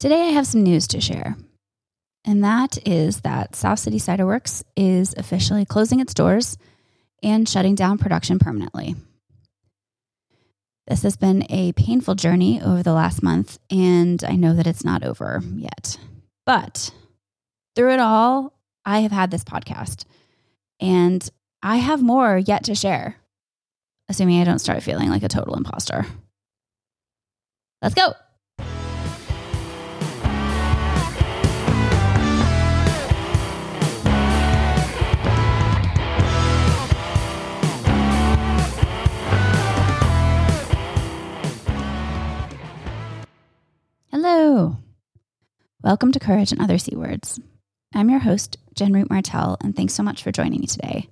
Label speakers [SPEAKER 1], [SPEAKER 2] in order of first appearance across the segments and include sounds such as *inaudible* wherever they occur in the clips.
[SPEAKER 1] Today, I have some news to share, and that is that South City Ciderworks is officially closing its doors and shutting down production permanently. This has been a painful journey over the last month, and I know that it's not over yet. But through it all, I have had this podcast, and I have more yet to share, assuming I don't start feeling like a total imposter. Let's go. Hello. Welcome to Courage and Other C Words. I'm your host, Jen Root Martell, and thanks so much for joining me today.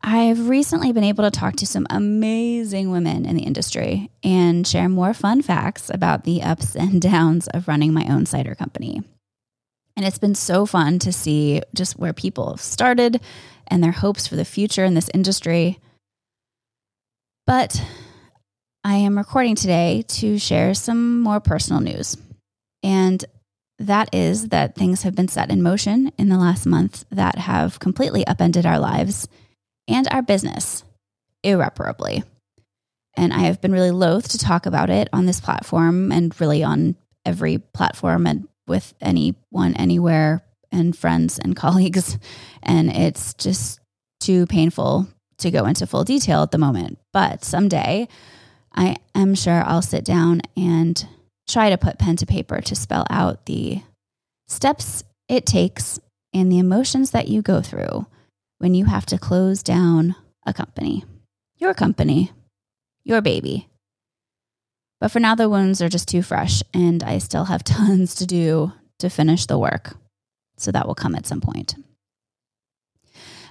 [SPEAKER 1] I've recently been able to talk to some amazing women in the industry and share more fun facts about the ups and *laughs* downs of running my own cider company. And it's been so fun to see just where people have started and their hopes for the future in this industry. But I am recording today to share some more personal news. And that is that things have been set in motion in the last month that have completely upended our lives and our business irreparably. And I have been really loath to talk about it on this platform and really on every platform and with anyone, anywhere, and friends and *laughs* colleagues. And it's just too painful to go into full detail at the moment. But someday, I am sure I'll sit down and try to put pen to paper to spell out the steps it takes and the emotions that you go through when you have to close down a company, your company, your baby. But for now, the wounds are just too fresh, and I still have *laughs* tons to do to finish the work. So that will come at some point.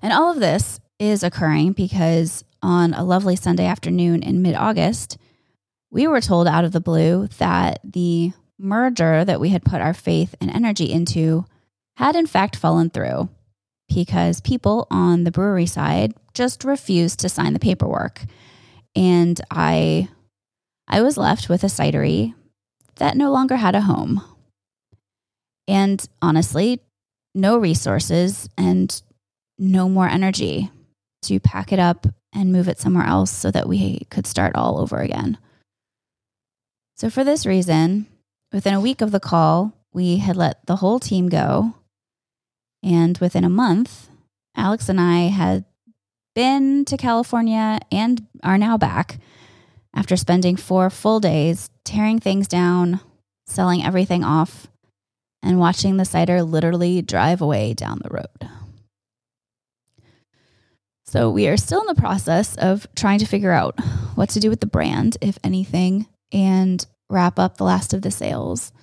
[SPEAKER 1] And all of this is occurring because on a lovely Sunday afternoon in mid August, we were told out of the blue that the merger that we had put our faith and energy into had in fact fallen through because people on the brewery side just refused to sign the paperwork. And I I was left with a cidery that no longer had a home. And honestly, no resources and no more energy to pack it up and move it somewhere else so that we could start all over again. So, for this reason, within a week of the call, we had let the whole team go. And within a month, Alex and I had been to California and are now back after spending four full days tearing things down, selling everything off, and watching the cider literally drive away down the road. So we are still in the process of trying to figure out what to do with the brand, if anything, and wrap up the last of the sales.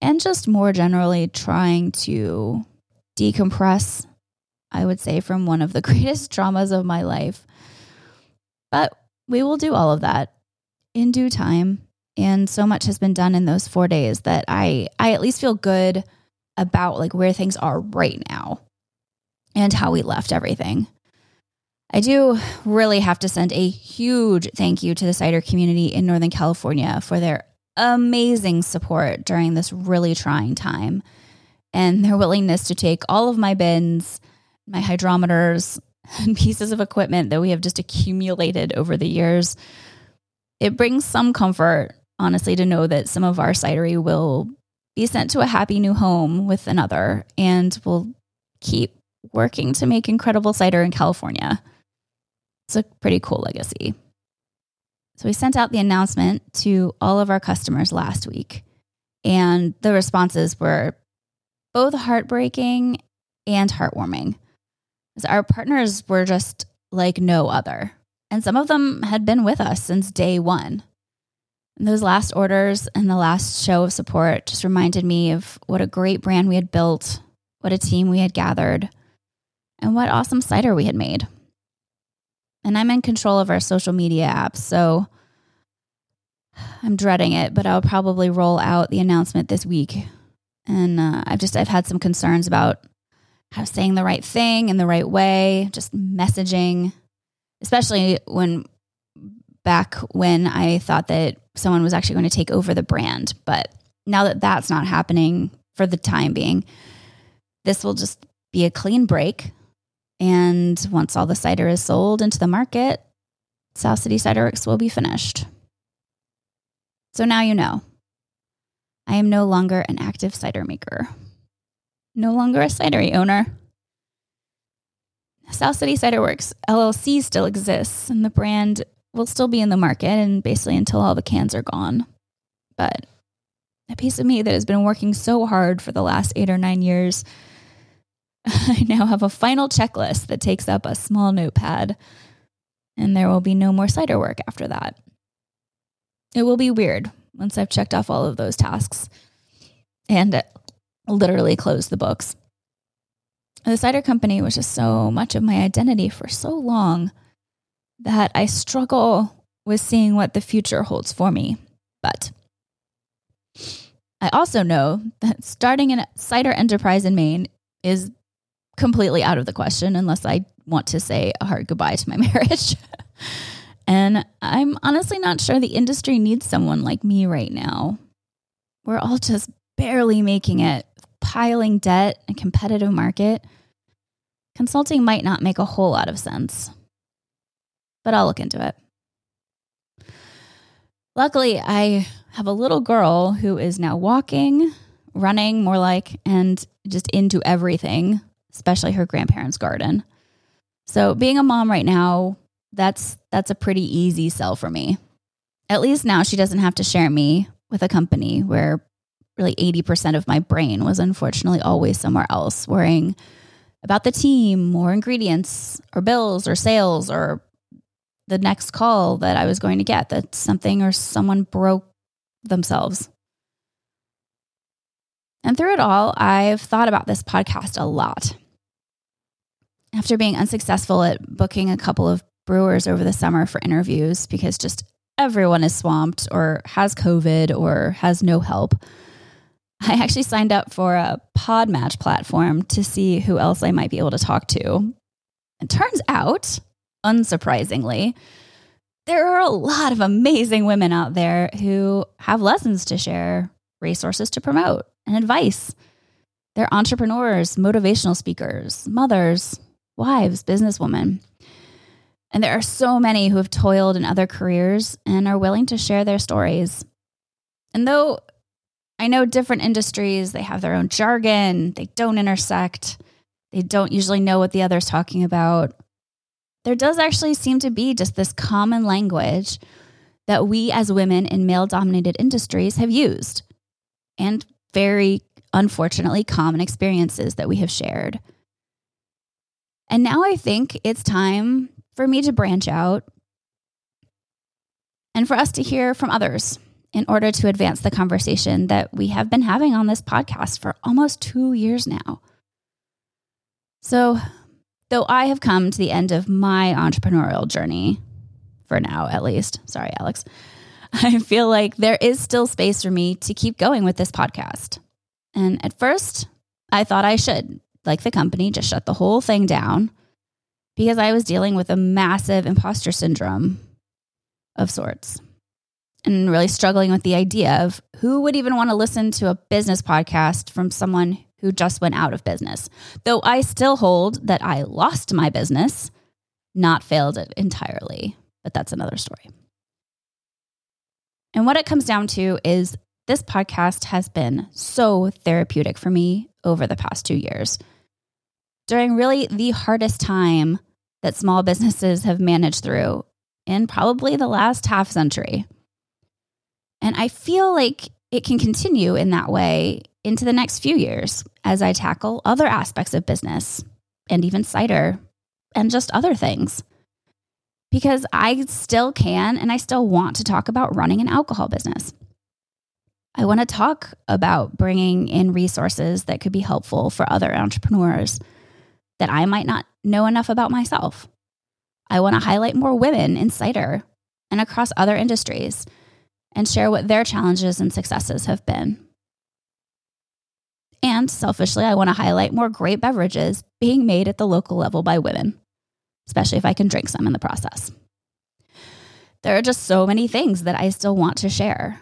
[SPEAKER 1] And just more generally, trying to decompress, I would say, from one of the *laughs* greatest traumas of my life. But we will do all of that in due time. And so much has been done in those four days that I, I at least feel good about like where things are right now and how we left everything. I do really have to send a huge thank you to the cider community in Northern California for their amazing support during this really trying time and their willingness to take all of my bins, my hydrometers, *laughs* and pieces of equipment that we have just accumulated over the years. It brings some comfort, honestly, to know that some of our cidery will be sent to a happy new home with another and will keep working to make incredible cider in California. It's a pretty cool legacy. So we sent out the announcement to all of our customers last week, and the responses were both heartbreaking and heartwarming. Our partners were just like no other, and some of them had been with us since day one. And those last orders and the last show of support just reminded me of what a great brand we had built, what a team we had gathered, and what awesome cider we had made and I'm in control of our social media apps. So I'm dreading it, but I'll probably roll out the announcement this week. And uh, I've just I've had some concerns about how saying the right thing in the right way, just messaging, especially when back when I thought that someone was actually going to take over the brand. But now that that's not happening for the time being, this will just be a clean break. And once all the cider is sold into the market, South City Ciderworks will be finished. So now you know. I am no longer an active cider maker, no longer a cidery owner. South City Ciderworks LLC still exists, and the brand will still be in the market and basically until all the cans are gone. But a piece of me that has been working so hard for the last eight or nine years, *laughs* I now have a final checklist that takes up a small notepad, and there will be no more cider work after that. It will be weird once I've checked off all of those tasks and literally closed the books. The cider company was just so much of my identity for so long that I struggle with seeing what the future holds for me. But I also know that starting a cider enterprise in Maine is completely out of the question unless I want to say a hard goodbye to my *laughs* marriage. and I'm honestly not sure the industry needs someone like me right now. We're all just barely making it, piling debt, a competitive market. Consulting might not make a whole lot of sense, but I'll look into it. Luckily, I have a little girl who is now walking, running more like, and just into everything, especially her grandparents' garden. So being a mom right now, that's that's a pretty easy sell for me. At least now she doesn't have to share me with a company where really 80% of my brain was unfortunately always somewhere else, worrying about the team or ingredients or bills or sales or the next call that I was going to get that something or someone broke themselves. And through it all, I've thought about this podcast a lot. After being unsuccessful at booking a couple of brewers over the summer for interviews because just everyone is swamped or has COVID or has no help, *laughs* I actually signed up for a Podmatch platform to see who else I might be able to talk to. It turns out, unsurprisingly, there are a lot of amazing women out there who have lessons to share, resources to promote, and advice. They're entrepreneurs, motivational speakers, mothers, wives, businesswomen. And there are so many who have toiled in other careers and are willing to share their stories. And though I know different industries, they have their own jargon, they don't intersect, they don't usually know what the other's talking about there does actually seem to be just this common language that we as women in male dominated industries have used and very unfortunately common experiences that we have shared. And now I think it's time for me to branch out and for us to hear from others in order to advance the conversation that we have been having on this podcast for almost two years now. So, Though I have come to the end of my entrepreneurial journey, for now at least, sorry, Alex, *laughs* I feel like there is still space for me to keep going with this podcast. And at first, I thought I should, like the company, just shut the whole thing down because I was dealing with a massive imposter syndrome of sorts and really struggling with the idea of who would even want to listen to a business podcast from someone who just went out of business. Though I still hold that I lost my business, not failed it entirely. But that's another story. And what it comes down to is this podcast has been so therapeutic for me over the past two years. During really the hardest time that small businesses have managed through in probably the last half century. And I feel like it can continue in that way into the next few years as I tackle other aspects of business and even cider and just other things. Because I still can and I still want to talk about running an alcohol business. I want to talk about bringing in resources that could be helpful for other entrepreneurs that I might not know enough about myself. I want to highlight more women in cider and across other industries and share what their challenges and successes have been. And selfishly, I want to highlight more great beverages being made at the local level by women, especially if I can drink some in the process. There are just so many things that I still want to share.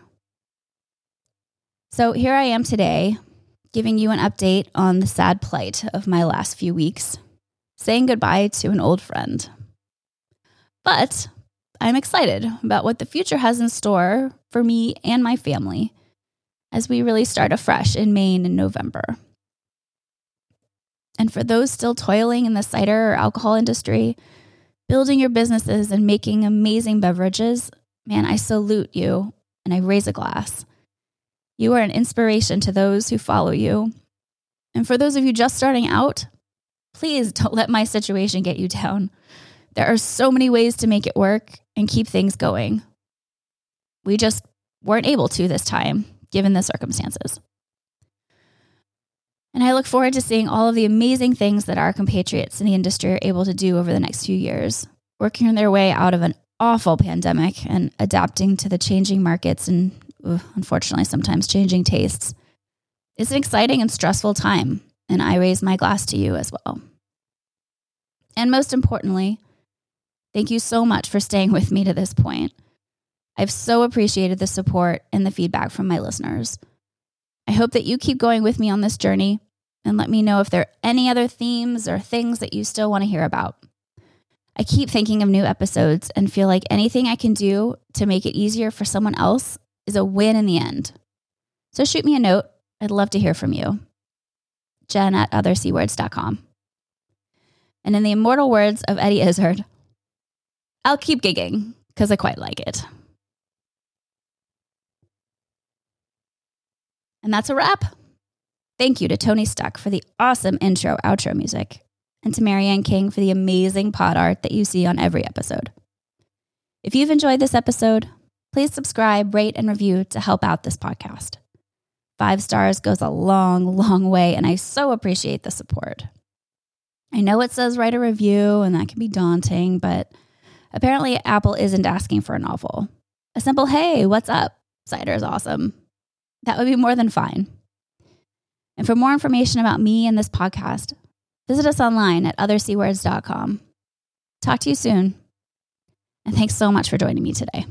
[SPEAKER 1] So here I am today, giving you an update on the sad plight of my last few weeks, saying goodbye to an old friend. But I'm excited about what the future has in store for me and my family as we really start afresh in Maine in November. And for those still toiling in the cider or alcohol industry, building your businesses and making amazing beverages, man, I salute you and I raise a glass. You are an inspiration to those who follow you. And for those of you just starting out, please don't let my situation get you down. There are so many ways to make it work and keep things going. We just weren't able to this time, given the circumstances. And I look forward to seeing all of the amazing things that our compatriots in the industry are able to do over the next few years, working their way out of an awful pandemic and adapting to the changing markets and, unfortunately, sometimes changing tastes. It's an exciting and stressful time, and I raise my glass to you as well. And most importantly, thank you so much for staying with me to this point. I've so appreciated the support and the feedback from my listeners. I hope that you keep going with me on this journey and let me know if there are any other themes or things that you still want to hear about. I keep thinking of new episodes and feel like anything I can do to make it easier for someone else is a win in the end. So shoot me a note. I'd love to hear from you. Jen at othercwords.com. And in the immortal words of Eddie Izzard, I'll keep gigging because I quite like it. And that's a wrap. Thank you to Tony Stuck for the awesome intro outro music, and to Mary Ann King for the amazing pod art that you see on every episode. If you've enjoyed this episode, please subscribe, rate, and review to help out this podcast. Five stars goes a long, long way, and I so appreciate the support. I know it says write a review, and that can be daunting, but apparently Apple isn't asking for a novel. A simple, hey, what's up? Cider is awesome that would be more than fine. And for more information about me and this podcast, visit us online at othercwords.com. Talk to you soon. And thanks so much for joining me today.